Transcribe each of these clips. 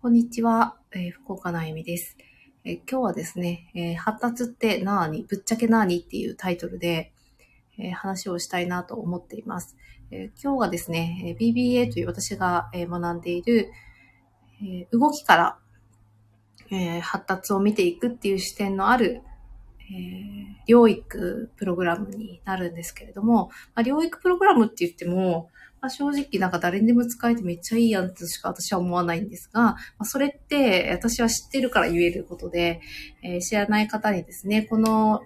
こんにちは、えー福岡のあゆみです、えー今日はですね、えー発達ってなーに、ぶっちゃけなーにっていうタイトルで、えー話をしたいなと思っています。えー今日はですね、えー BBA という私が、えー学んでいる、えー動きから、えー発達を見ていくっていう視点のある、えー療育プログラムになるんですけれども、まあ、療育プログラムって言っても、まあ、正直なんか誰にでも使えてめっちゃいいやんとしか私は思わないんですが、まあ、それって私は知ってるから言えることで、えー知らない方にですね、この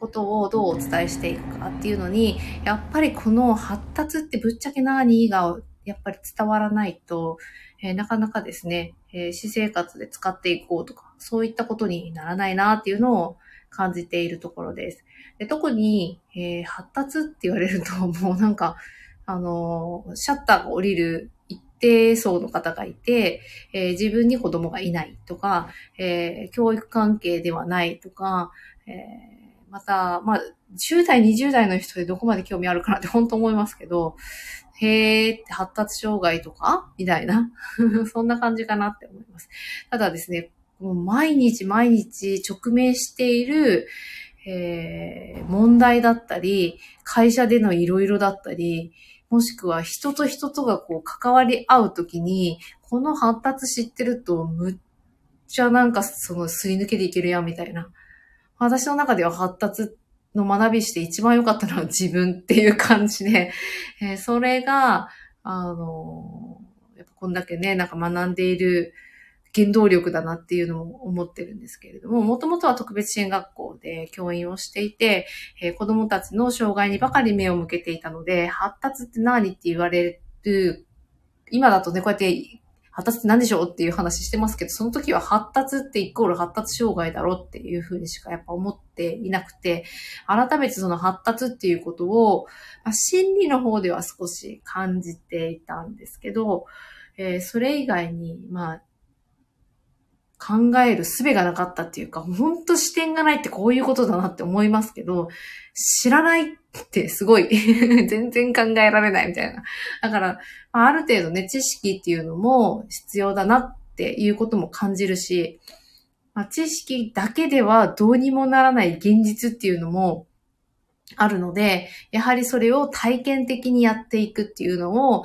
ことをどうお伝えしていくかっていうのに、やっぱりこの発達ってぶっちゃけ何がやっぱり伝わらないと、えーなかなかですね、えー私生活で使っていこうとか、そういったことにならないなっていうのを感じているところです。で特に、えー発達って言われると、もうなんか、あのーシャッターが降りる一定層の方がいて、えー自分に子供がいないとか、えー教育関係ではないとか、えーまた、まあ、10代、20代の人でどこまで興味あるかなって本当思いますけど、へーって発達障害とかみたいな。そんな感じかなって思います。ただですね、もう毎日毎日直面している、えー問題だったり、会社でのいろいろだったり、もしくは人と人とがこう関わり合うときに、この発達知ってるとむっちゃなんかそのすり抜けていけるやんみたいな。私の中では発達の学びして一番良かったのは自分っていう感じで、えーそれが、あのやっぱこんだけね、なんか学んでいる原動力だなっていうのも思ってるんですけれども、もともとは特別支援学校で教員をしていて、えー子供たちの障害にばかり目を向けていたので、発達って何って言われる、今だとね、こうやって発達って何でしょうっていう話してますけど、その時は発達ってイコール発達障害だろっていうふうにしかやっぱ思っていなくて、改めてその発達っていうことを、まあ、心理の方では少し感じていたんですけど、えーそれ以外に、まあ、考える術がなかったっていうか、本当視点がないってこういうことだなって思いますけど、知らないってすごい 全然考えられないみたいな。だから、あある程度ね、知識っていうのも必要だなっていうことも感じるし、まあ、知識だけではどうにもならない現実っていうのもあるので、やはりそれを体験的にやっていくっていうのを、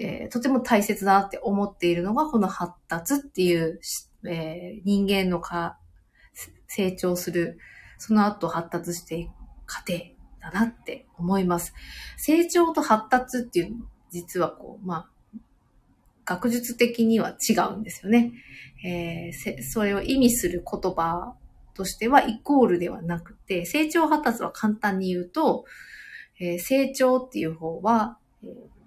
えーとても大切だなって思っているのが、この発達っていう、えー人間のか成長する、その後発達していく過程だなって思います。成長と発達っていうの、実はこう、まあ、学術的には違うんですよね。えーそれを意味する言葉としてはイコールではなくて、成長発達は簡単に言うと、えー成長っていう方は、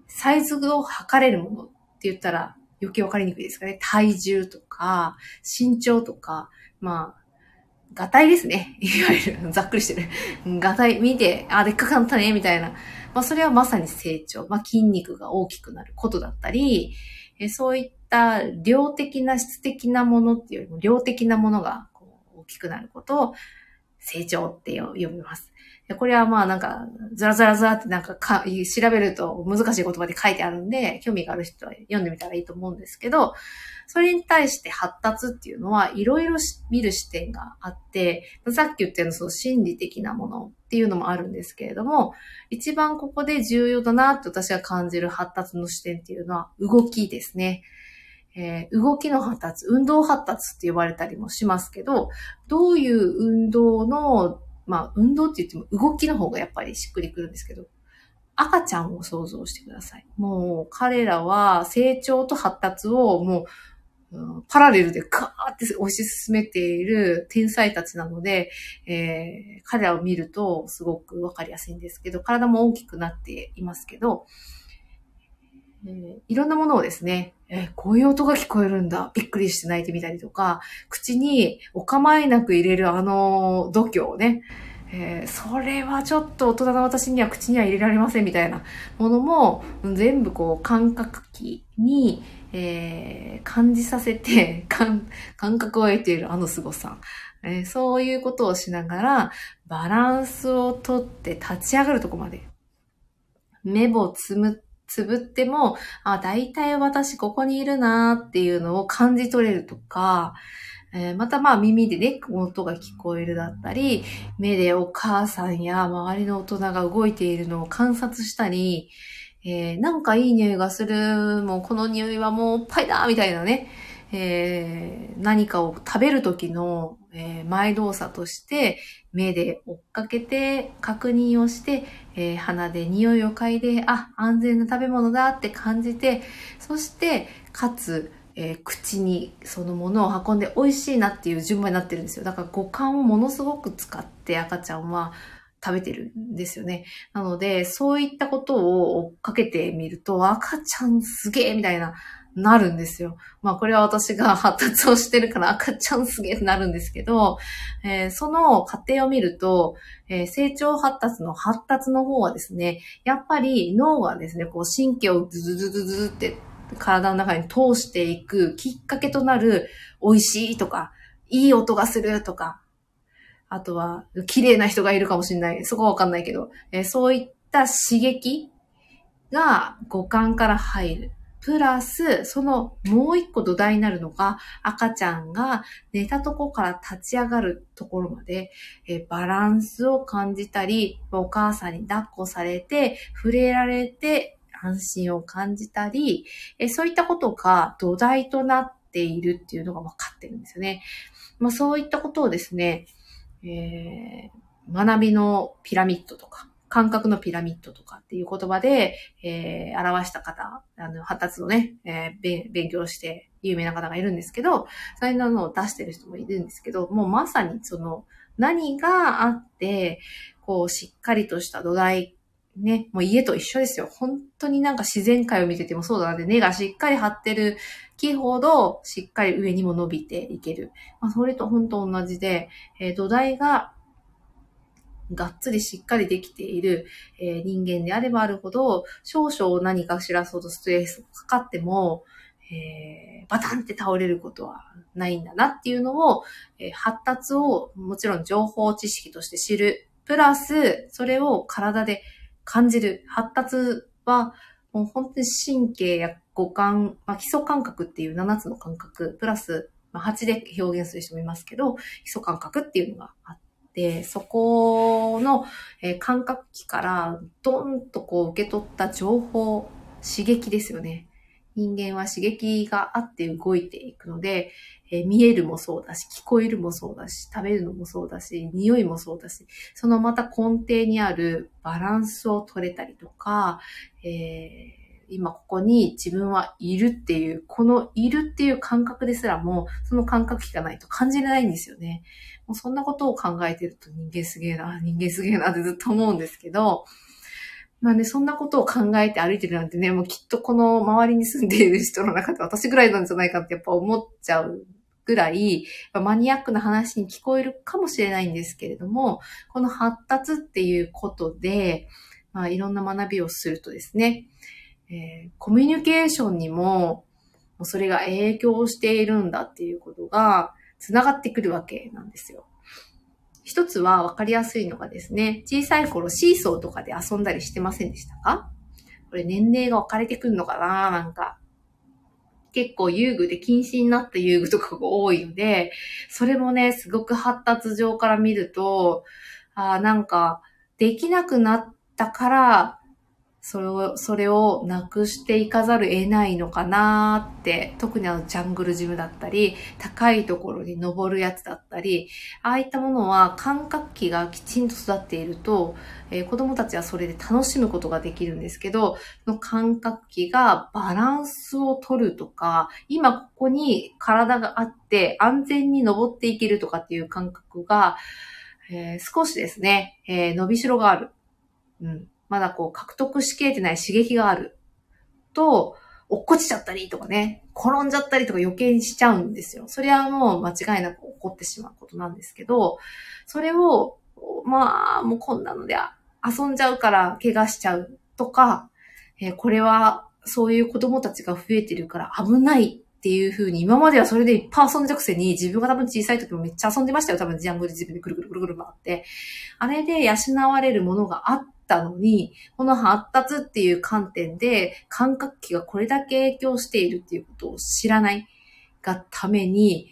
サイズを測れるものって言ったら余計わかりにくいですかね。体重とか、身長とか、まあ、ガタイですね。いわゆる、ざっくりしてる。うんガタイ見て、あ、でっかくなったね、みたいな。まあ、それはまさに成長。まあ、筋肉が大きくなることだったり、えそういった量的な質的なものっていうよりも量的なものがこう大きくなることを成長って呼びます。でこれはまあなんか、ずらずらずらってなんかか調べると難しい言葉で書いてあるんで、興味がある人は読んでみたらいいと思うんですけど、それに対して発達っていうのはいろいろ見る視点があって、さっき言ったようなその心理的なものっていうのもあるんですけれども、一番ここで重要だなって私が感じる発達の視点っていうのは動きですね。えー動きの発達、運動発達って呼ばれたりもしますけど、どういう運動の、まあ運動って言っても動きの方がやっぱりしっくりくるんですけど、赤ちゃんを想像してください。もう彼らは成長と発達をもう、パラレルでガーって推し進めている天才たちなので、えー彼らを見るとすごくわかりやすいんですけど、体も大きくなっていますけど、えーいろんなものをですね、えーこういう音が聞こえるんだ、びっくりして泣いてみたりとか、口にお構いなく入れるあの度胸をね、えーそれはちょっと大人の私には口には入れられませんみたいなものも全部こう感覚器に、えー感じさせて 感感覚を得ているあの凄さ、えーそういうことをしながらバランスをとって立ち上がるとこまで。目をつむっつぶっても、あ、大体私ここにいるなーっていうのを感じ取れるとか、えー、またまあ耳でね、音が聞こえるだったり、目でお母さんや周りの大人が動いているのを観察したり、えー、なんかいい匂いがする、もうこの匂いはもうおっぱいだみたいなね、えー、何かを食べる時の、えー、前動作として、目で追っかけて確認をして、えー、鼻で匂いを嗅いで、あ、安全な食べ物だって感じて、そして、かつ、えー、口にそのものを運んで美味しいなっていう順番になってるんですよ。だから五感をものすごく使って赤ちゃんは食べてるんですよね。なので、そういったことを追っかけてみると、赤ちゃんすげえみたいな、なるんですよ。まあこれは私が 発達をしてるから赤ちゃんすげえなるんですけど、えー、その過程を見ると、えー、成長発達の発達の方はですね、やっぱり脳がですね、こう神経をズズズズズって体の中に通していくきっかけとなる美味しいとか、いい音がするとか、あとは綺麗な人がいるかもしれない。そこはわかんないけど、えー、そういった刺激が五感から入る。プラス、そのもう一個土台になるのが、赤ちゃんが寝たとこから立ち上がるところまで、えバランスを感じたり、お母さんに抱っこされて、触れられて、安心を感じたり、えそういったことが土台となっているっていうのが分かってるんですよね。まあ、そういったことをですね、えー、学びのピラミッドとか、感覚のピラミッドとかっていう言葉で、えー、表した方、あの、発達をね、えー、勉強して有名な方がいるんですけど、そういうのを出してる人もいるんですけど、もうまさにその、何があって、こう、しっかりとした土台、ね、もう家と一緒ですよ。本当になんか自然界を見ててもそうだなって、根がしっかり張ってる木ほど、しっかり上にも伸びていける。まあ、それと本当同じで、えー、土台ががっつりしっかりできている、えー、人間であればあるほど、少々何かしらそうとストレスがかかっても、えー、バタンって倒れることはないんだなっていうのを、えー、発達をもちろん情報知識として知る。プラス、それを体で感じる。発達は、もう本当に神経や五感、まあ、基礎感覚っていう7つの感覚、プラス、まあ、8で表現する人もいますけど、基礎感覚っていうのがあっ、そこの、えー、感覚器からドンとこう受け取った情報、刺激ですよね。人間は刺激があって動いていくので、えー、見えるもそうだし、聞こえるもそうだし、食べるのもそうだし、匂いもそうだし、そのまた根底にあるバランスを取れたりとか、えー今ここに自分はいるっていう、このいるっていう感覚ですらも、その感覚器がないと感じれないんですよね。もうそんなことを考えてると人間すげえな、人間すげえなってずっと思うんですけど、まあね、そんなことを考えて歩いてるなんてね、もうきっとこの周りに住んでいる人の中で私ぐらいなんじゃないかってやっぱ思っちゃうぐらい、マニアックな話に聞こえるかもしれないんですけれども、この発達っていうことで、まあ、いろんな学びをするとですね、えー、コミュニケーションにも、それが影響しているんだっていうことが、繋がってくるわけなんですよ。一つは分かりやすいのがですね、小さい頃シーソーとかで遊んだりしてませんでしたか？これ年齢が分かれてくるのかな？なんか。結構遊具で禁止になった遊具とかが多いので、それもね、すごく発達上から見ると、あなんか、できなくなったから、それを、それをなくしていかざる得ないのかなって、特にあのジャングルジムだったり、高いところに登るやつだったり、ああいったものは感覚器がきちんと育っていると、えー、子供たちはそれで楽しむことができるんですけど、その感覚器がバランスを取るとか、今ここに体があって安全に登っていけるとかっていう感覚が、えー、少しですね、えー、伸びしろがある。うん。まだこう獲得しきれてない刺激があると、落っこちちゃったりとかね、転んじゃったりとか余計にしちゃうんですよ。それはもう間違いなく起こってしまうことなんですけど、それを、まあ、もうこんなので遊んじゃうから怪我しちゃうとか、えー、これはそういう子供たちが増えてるから危ないっていう風に、今まではそれでいっぱい遊んでたくせに、自分が多分小さい時もめっちゃ遊んでましたよ。多分ジャングル自分でくるくるくるくる回って。あれで養われるものがあっったのに、この発達っていう観点で感覚器がこれだけ影響しているっていうことを知らないがために、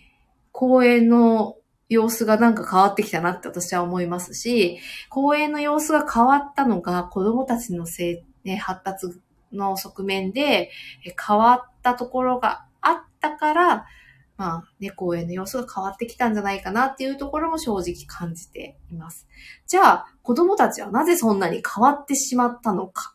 公園の様子がなんか変わってきたなって私は思いますし、公園の様子が変わったのが子供たちのせい、ね、発達の側面で変わったところがあったから、まあね、公園の様子が変わってきたんじゃないかなっていうところも正直感じています。じゃあ、子供たちはなぜそんなに変わってしまったのか。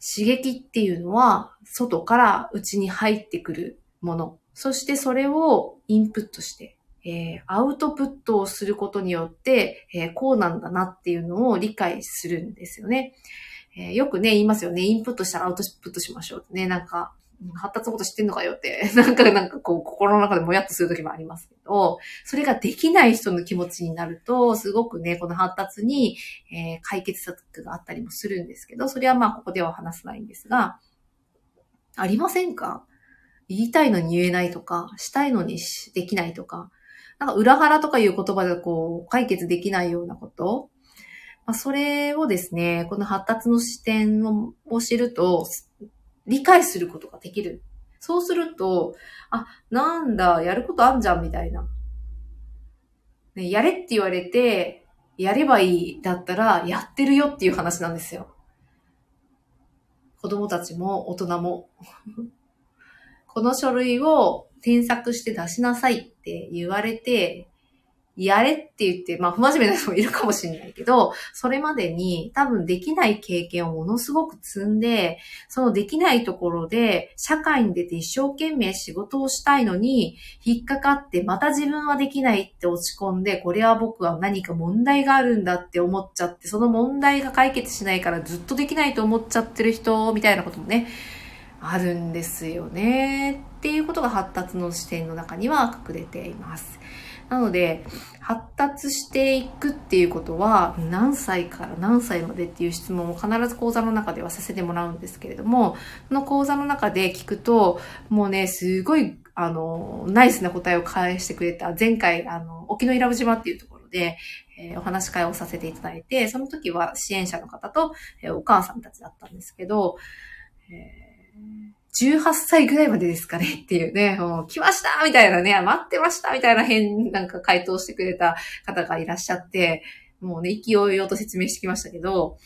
刺激っていうのは、外から内に入ってくるもの。そしてそれをインプットして、えー、アウトプットをすることによって、えー、こうなんだなっていうのを理解するんですよね。えー、よくね、言いますよね。インプットしたらアウトプットしましょうね。なんか、発達のこと知ってんのかよって、なんか、なんかこう、心の中でもやっとするときもありますけど、それができない人の気持ちになると、すごくね、この発達に、えー、解決策があったりもするんですけど、それはまあ、ここでは話さないんですが、ありませんか？言いたいのに言えないとか、したいのにできないとか、なんか裏腹とかいう言葉でこう、解決できないようなこと、まあ、それをですね、この発達の視点を知ると、理解することができる。そうすると、あ、なんだ、やることあんじゃん、みたいな。ね、やれって言われて、やればいいだったら、やってるよっていう話なんですよ。子供たちも大人も。この書類を添削して出しなさいって言われて、やれって言って、まあ、不真面目な人もいるかもしれないけど、それまでに多分できない経験をものすごく積んで、そのできないところで、社会に出て一生懸命仕事をしたいのに、引っかかって、また自分はできないって落ち込んで、これは僕は何か問題があるんだって思っちゃって、その問題が解決しないからずっとできないと思っちゃってる人、みたいなこともね、あるんですよね。っていうことが発達の視点の中には隠れています。なので、発達していくっていうことは、何歳から何歳までっていう質問を必ず講座の中ではさせてもらうんですけれども、その講座の中で聞くと、もうね、すごい、あの、ナイスな答えを返してくれた、前回、あの、沖永良部島っていうところで、え、お話し会をさせていただいて、その時は支援者の方と、え、お母さんたちだったんですけど、えー18歳ぐらいまでですかねっていうね、もう来ましたみたいなね、待ってましたみたいな変、なんか回答してくれた方がいらっしゃって、もうね、勢いよと説明してきましたけど、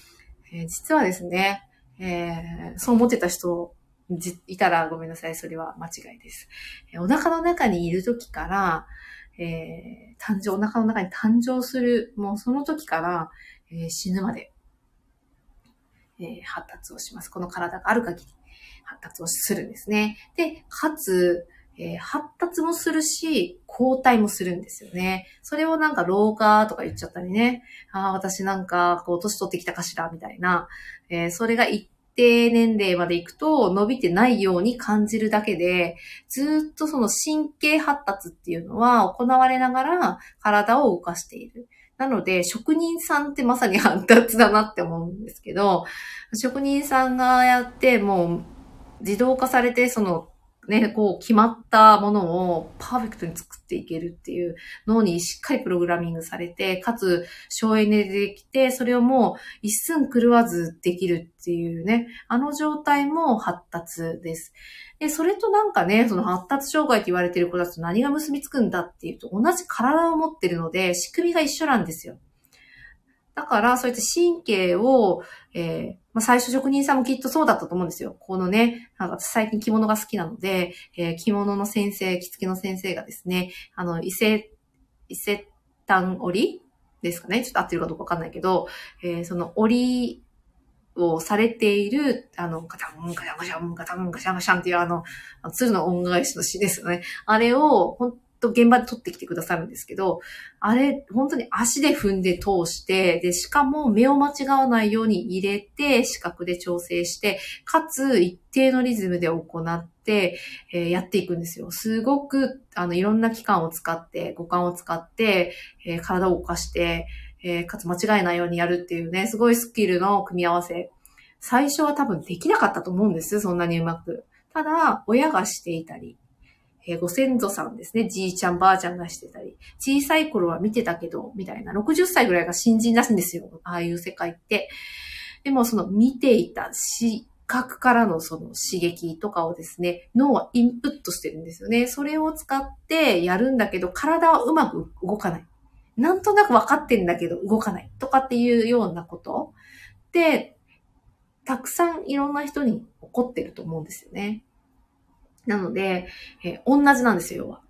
えー、実はですね、えー、そう思ってた人いたらごめんなさい、それは間違いです。えー、お腹の中にいる時から、えー、誕生、お腹の中に誕生する、もうその時から、えー、死ぬまで、えー、発達をします。この体がある限り。発達をするんですね。で、かつ、えー、発達もするし、交代もするんですよね。それをなんか老化とか言っちゃったりね。ああ、私なんか、こう、年取ってきたかしら、みたいな。えー、それが一定年齢まで行くと伸びてないように感じるだけで、ずっとその神経発達っていうのは行われながら体を動かしている。なので、職人さんってまさに発達だなって思うんですけど、職人さんがやって、もう自動化されて、その、ね、こう決まったものをパーフェクトに作っていけるっていう脳にしっかりプログラミングされて、かつ省エネでできて、それをもう一寸狂わずできるっていうね、あの状態も発達です。で、それとなんかね、その発達障害って言われてる子たちと何が結びつくんだっていうと、同じ体を持ってるので、仕組みが一緒なんですよ。だから、そういった神経を、えー、まあ、最初職人さんもきっとそうだったと思うんですよ。このね、なんか最近着物が好きなので、えー、着物の先生、着付けの先生がですね、あの、伊勢、伊勢丹織ですかね。ちょっと合ってるかどうかわかんないけど、えー、その織をされている、あの、ガタン、ガタンガシャン、ガタンガシャンガシャンっていうあの、鶴の恩返しの詩ですよね。あれを、と現場で撮ってきてくださるんですけど、あれ、本当に足で踏んで通して、で、しかも目を間違わないように入れて、視覚で調整して、かつ一定のリズムで行って、えー、やっていくんですよ。すごく、あの、いろんな器官を使って、五感を使って、えー、体を動かして、えー、かつ間違えないようにやるっていうね、すごいスキルの組み合わせ。最初は多分できなかったと思うんです。そんなにうまく。ただ、親がしていたり、えー、ご先祖さんですね、じいちゃんばあちゃんがしてたり、小さい頃は見てたけど、みたいな、60歳ぐらいが新人らしんですよ、ああいう世界って。でもその見ていた視覚からのその刺激とかをですね、脳はインプットしてるんですよね。それを使ってやるんだけど、体はうまく動かない。なんとなく分かってんだけど動かないとかっていうようなことで、たくさんいろんな人に起こってると思うんですよね。なので、えー、同じなんですよ、要は。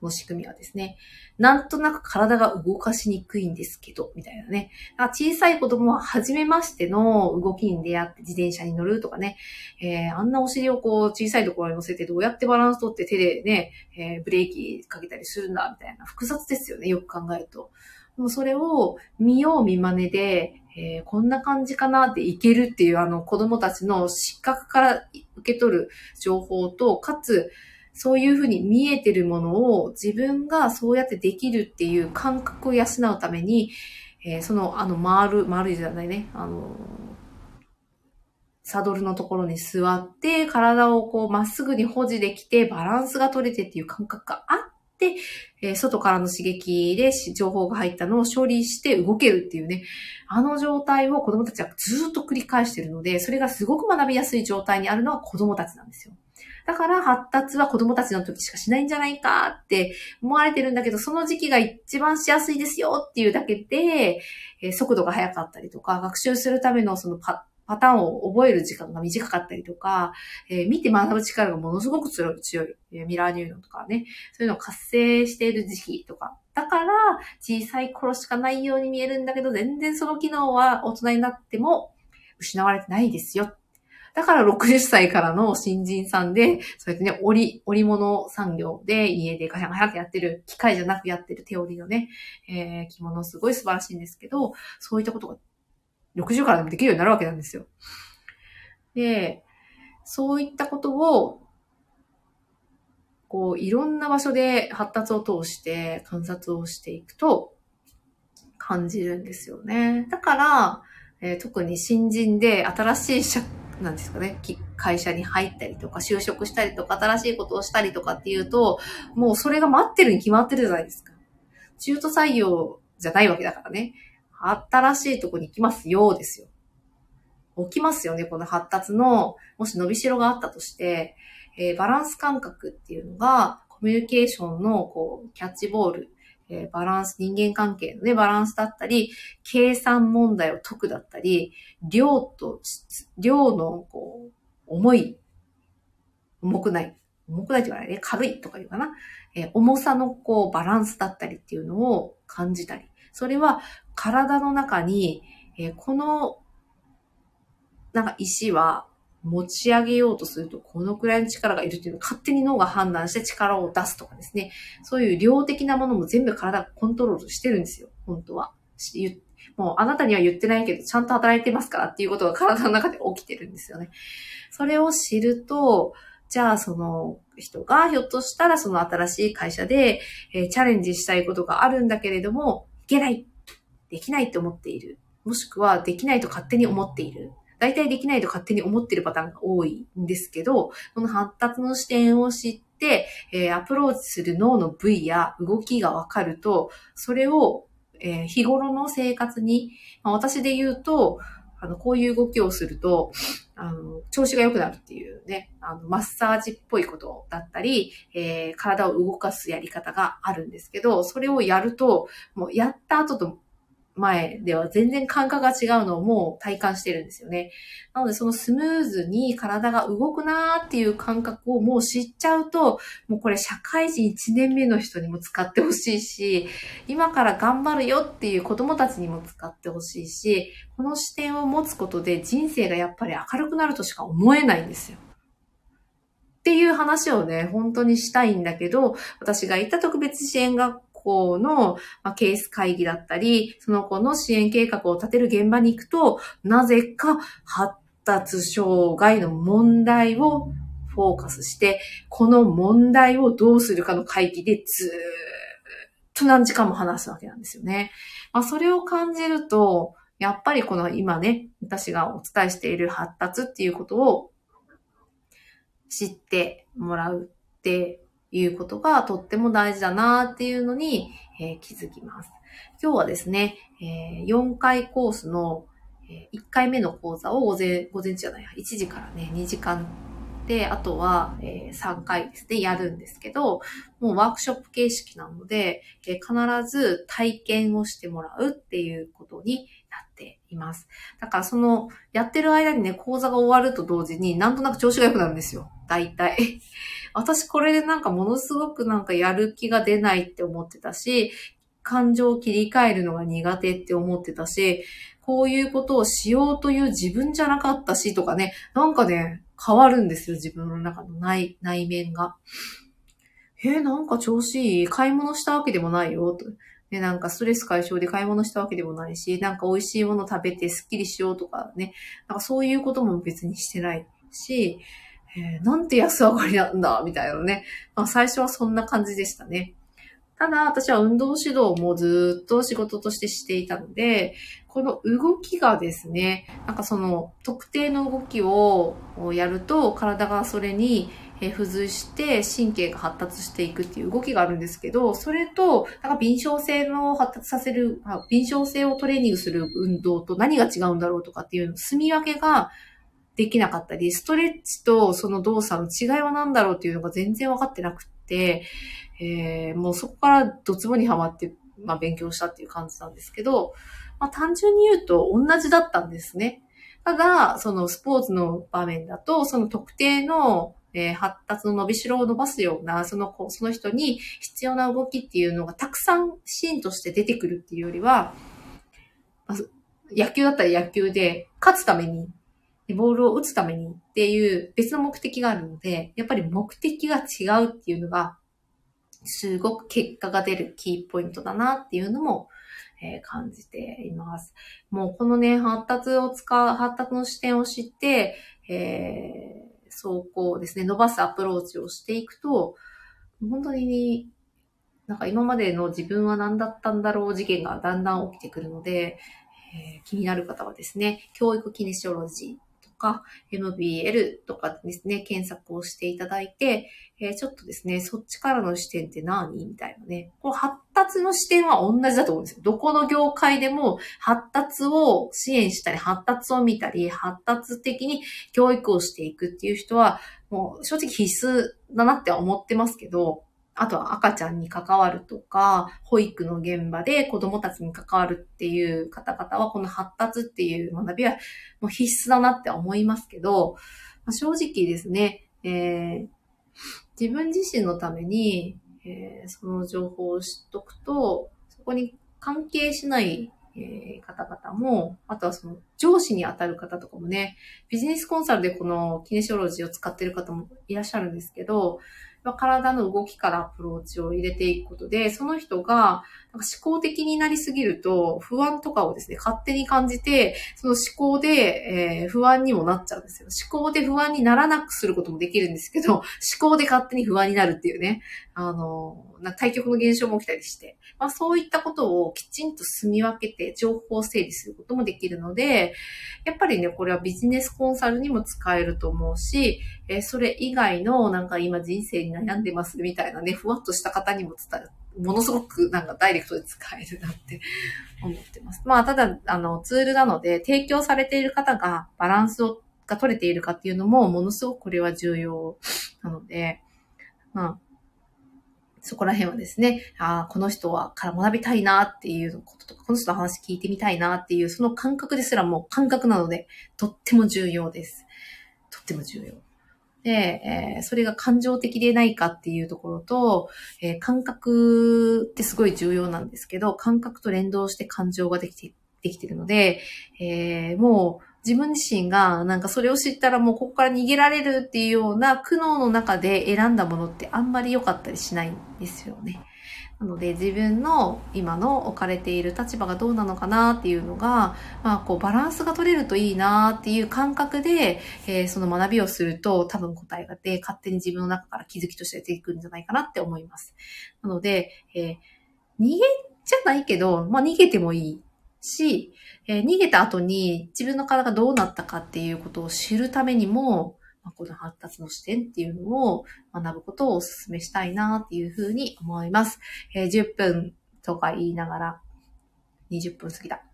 この仕組みはですね。なんとなく体が動かしにくいんですけど、みたいなね。小さい子供は初めましての動きに出会って自転車に乗るとかね。えー、あんなお尻をこう小さいところに乗せてどうやってバランス取って手でね、えー、ブレーキかけたりするんだ、みたいな。複雑ですよね、よく考えると。でもそれを見よう見真似で、えー、こんな感じかなっていけるっていうあの子供たちの失格から受け取る情報と、かつ、そういうふうに見えてるものを自分がそうやってできるっていう感覚を養うために、えー、その、あの、回る、回るじゃないね、あの、サドルのところに座って、体をこうまっすぐに保持できて、バランスが取れてっていう感覚があって、えー、外からの刺激で情報が入ったのを処理して動けるっていうね、あの状態を子供たちはずっと繰り返してるので、それがすごく学びやすい状態にあるのは子供たちなんですよ。だから発達は子供たちの時しかしないんじゃないかって思われてるんだけど、その時期が一番しやすいですよっていうだけで、え速度が速かったりとか、学習するためのそのパパターンを覚える時間が短かったりとか、えー、見て学ぶ力がものすごく強い、強い、えミラーニューロンとかね、そういうのを活性している時期とか。だから、小さい頃しかないように見えるんだけど、全然その機能は大人になっても失われてないですよだから60歳からの新人さんで、そうやってね、織、織物産業で家でガシャガシャってやってる、機械じゃなくやってる手織りのね、えー、着物すごい素晴らしいんですけど、そういったことが60からでもできるようになるわけなんですよ。で、そういったことを、こう、いろんな場所で発達を通して観察をしていくと感じるんですよね。だから、えー、特に新人で新しい社なんですかね、会社に入ったりとか、就職したりとか、新しいことをしたりとかっていうと、もうそれが待ってるに決まってるじゃないですか。中途採用じゃないわけだからね。新しいとこに行きますよ、ですよ。起きますよね、この発達の、もし伸びしろがあったとして、えー、バランス感覚っていうのが、コミュニケーションの、こう、キャッチボール、えー、バランス、人間関係のね、バランスだったり、計算問題を解くだったり、量と、量の、こう、重い、重くない、重くないって言わないね、軽いとか言うかな。えー、重さの、こう、バランスだったりっていうのを感じたり。それは、体の中に、えー、この、なんか石は、持ち上げようとすると、このくらいの力がいるっていうのを勝手に脳が判断して力を出すとかですね。そういう量的なものも全部体がコントロールしてるんですよ。本当は。もうあなたには言ってないけど、ちゃんと働いてますからっていうことが体の中で起きてるんですよね。それを知ると、じゃあその人がひょっとしたらその新しい会社で、えー、チャレンジしたいことがあるんだけれども、けない、できないって思っている。もしくはできないと勝手に思っている。大体できないと勝手に思ってるパターンが多いんですけど、この発達の視点を知って、えー、アプローチする脳の部位や動きがわかると、それを、えー、日頃の生活に、まあ、私で言うと、あの、こういう動きをすると、あの、調子が良くなるっていうね、あの、マッサージっぽいことだったり、えー、体を動かすやり方があるんですけど、それをやると、もうやった後と前では全然感覚が違うのをもう体感してるんですよね。なのでそのスムーズに体が動くなーっていう感覚をもう知っちゃうと、もうこれ社会人1年目の人にも使ってほしいし、今から頑張るよっていう子供たちにも使ってほしいし、この視点を持つことで人生がやっぱり明るくなるとしか思えないんですよ。っていう話をね、本当にしたいんだけど、私が行った特別支援学校の、まケース会議だったり、その子の支援計画を立てる現場に行くと、なぜか発達障害の問題をフォーカスして、この問題をどうするかの会議でずっと何時間も話すわけなんですよね。まあ、それを感じると、やっぱりこの今ね、私がお伝えしている発達っていうことを知ってもらうっていうことがとっても大事だなっていうのに、えー、気づきます。今日はですね、えー、4回コースの、え1回目の講座を午前、午前中じゃない、1時からね、2時間で、あとは、えー、3回ですね、やるんですけど、もうワークショップ形式なので、えー、必ず体験をしてもらうっていうことになっています。だからその、やってる間にね、講座が終わると同時に、なんとなく調子が良くなるんですよ。大体。私これでなんかものすごくなんかやる気が出ないって思ってたし、感情を切り替えるのが苦手って思ってたし、こういうことをしようという自分じゃなかったしとかね、なんかね、変わるんですよ、自分の中の内内面が。えー、なんか調子いい？買い物したわけでもないよ。とで、なんかストレス解消で買い物したわけでもないし、なんか美味しいもの食べてスッキリしようとかね、なんかそういうことも別にしてないし、えー、なんて安上がりなんだ、みたいなね。まあ最初はそんな感じでしたね。ただ、私は運動指導もずっと仕事としてしていたので、この動きがですね、なんかその特定の動きをやると体がそれに付随して神経が発達していくっていう動きがあるんですけど、それと、なんか敏捷性の発達させる、敏捷性をトレーニングする運動と何が違うんだろうとかっていうの、住み分けができなかったり、ストレッチとその動作の違いは何だろうっていうのが全然分かってなくて、えー、もうそこからドツボにはまって、まあ勉強したっていう感じなんですけど、まあ単純に言うと同じだったんですね。ただ、そのスポーツの場面だと、その特定の、えー、発達の伸びしろを伸ばすような、その子、その人に必要な動きっていうのがたくさんシーンとして出てくるっていうよりは、野球だったら野球で勝つために、ボールを打つためにっていう別の目的があるので、やっぱり目的が違うっていうのがすごく結果が出るキーポイントだなっていうのも、えー、感じています。もうこのね、発達を使う、発達の視点を知って、えー、走行ですね、伸ばすアプローチをしていくと、本当に、なんか今までの自分は何だったんだろう事件がだんだん起きてくるので、えー、気になる方はですね、教育キネシオロジーか MBL とかですね、検索をしていただいて、えー、ちょっとですね、そっちからの視点って何みたいなね。こう発達の視点は同じだと思うんですよ。どこの業界でも発達を支援したり、発達を見たり、発達的に教育をしていくっていう人は、もう正直必須だなって思ってますけど、あとは赤ちゃんに関わるとか、保育の現場で子供たちに関わるっていう方々は、この発達っていう学びはもう必須だなって思いますけど、まあ、正直ですね、えー、自分自身のために、えー、その情報を知っとくと、そこに関係しないえー、方々も、あとはその上司に当たる方とかもね、ビジネスコンサルでこのキネシオロジーを使ってる方もいらっしゃるんですけど、体の動きからアプローチを入れていくことで、その人がなんか思考的になりすぎると不安とかをですね、勝手に感じて、その思考で、えー、不安にもなっちゃうんですよ。思考で不安にならなくすることもできるんですけど、思考で勝手に不安になるっていうね、あの、な対局の現象も起きたりして、まあそういったことをきちんと住み分けて情報整理することもできるので、やっぱりね、これはビジネスコンサルにも使えると思うし、えー、それ以外のなんか今人生に悩んでますみたいなね、ふわっとした方にも伝える。ものすごくなんかダイレクトで使えるなって 思ってます。まあ、ただ、あの、ツールなので、提供されている方がバランスをが取れているかっていうのも、ものすごくこれは重要なので、まあ、そこら辺はですね、ああ、この人はから学びたいなっていうこととか、この人の話聞いてみたいなっていう、その感覚ですらもう感覚なので、とっても重要です。とっても重要。で、えー、それが感情的でないかっていうところと、えー、感覚ってすごい重要なんですけど、感覚と連動して感情ができて、できてるので、えー、もう自分自身がなんかそれを知ったらもうここから逃げられるっていうような苦悩の中で選んだものってあんまり良かったりしないんですよね。なので自分の今の置かれている立場がどうなのかなっていうのが、まあこうバランスが取れるといいなっていう感覚で、えー、その学びをすると多分答えが出、勝手に自分の中から気づきとして出てくるんじゃないかなって思います。なので、えー、逃げじゃないけど、まあ逃げてもいいし、えー、逃げた後に自分の体がどうなったかっていうことを知るためにも、まあ、この発達の視点っていうのを学ぶことをお勧めしたいなっていうふうに思います。えー、10分とか言いながら20分過ぎた。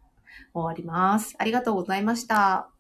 終わります。ありがとうございました。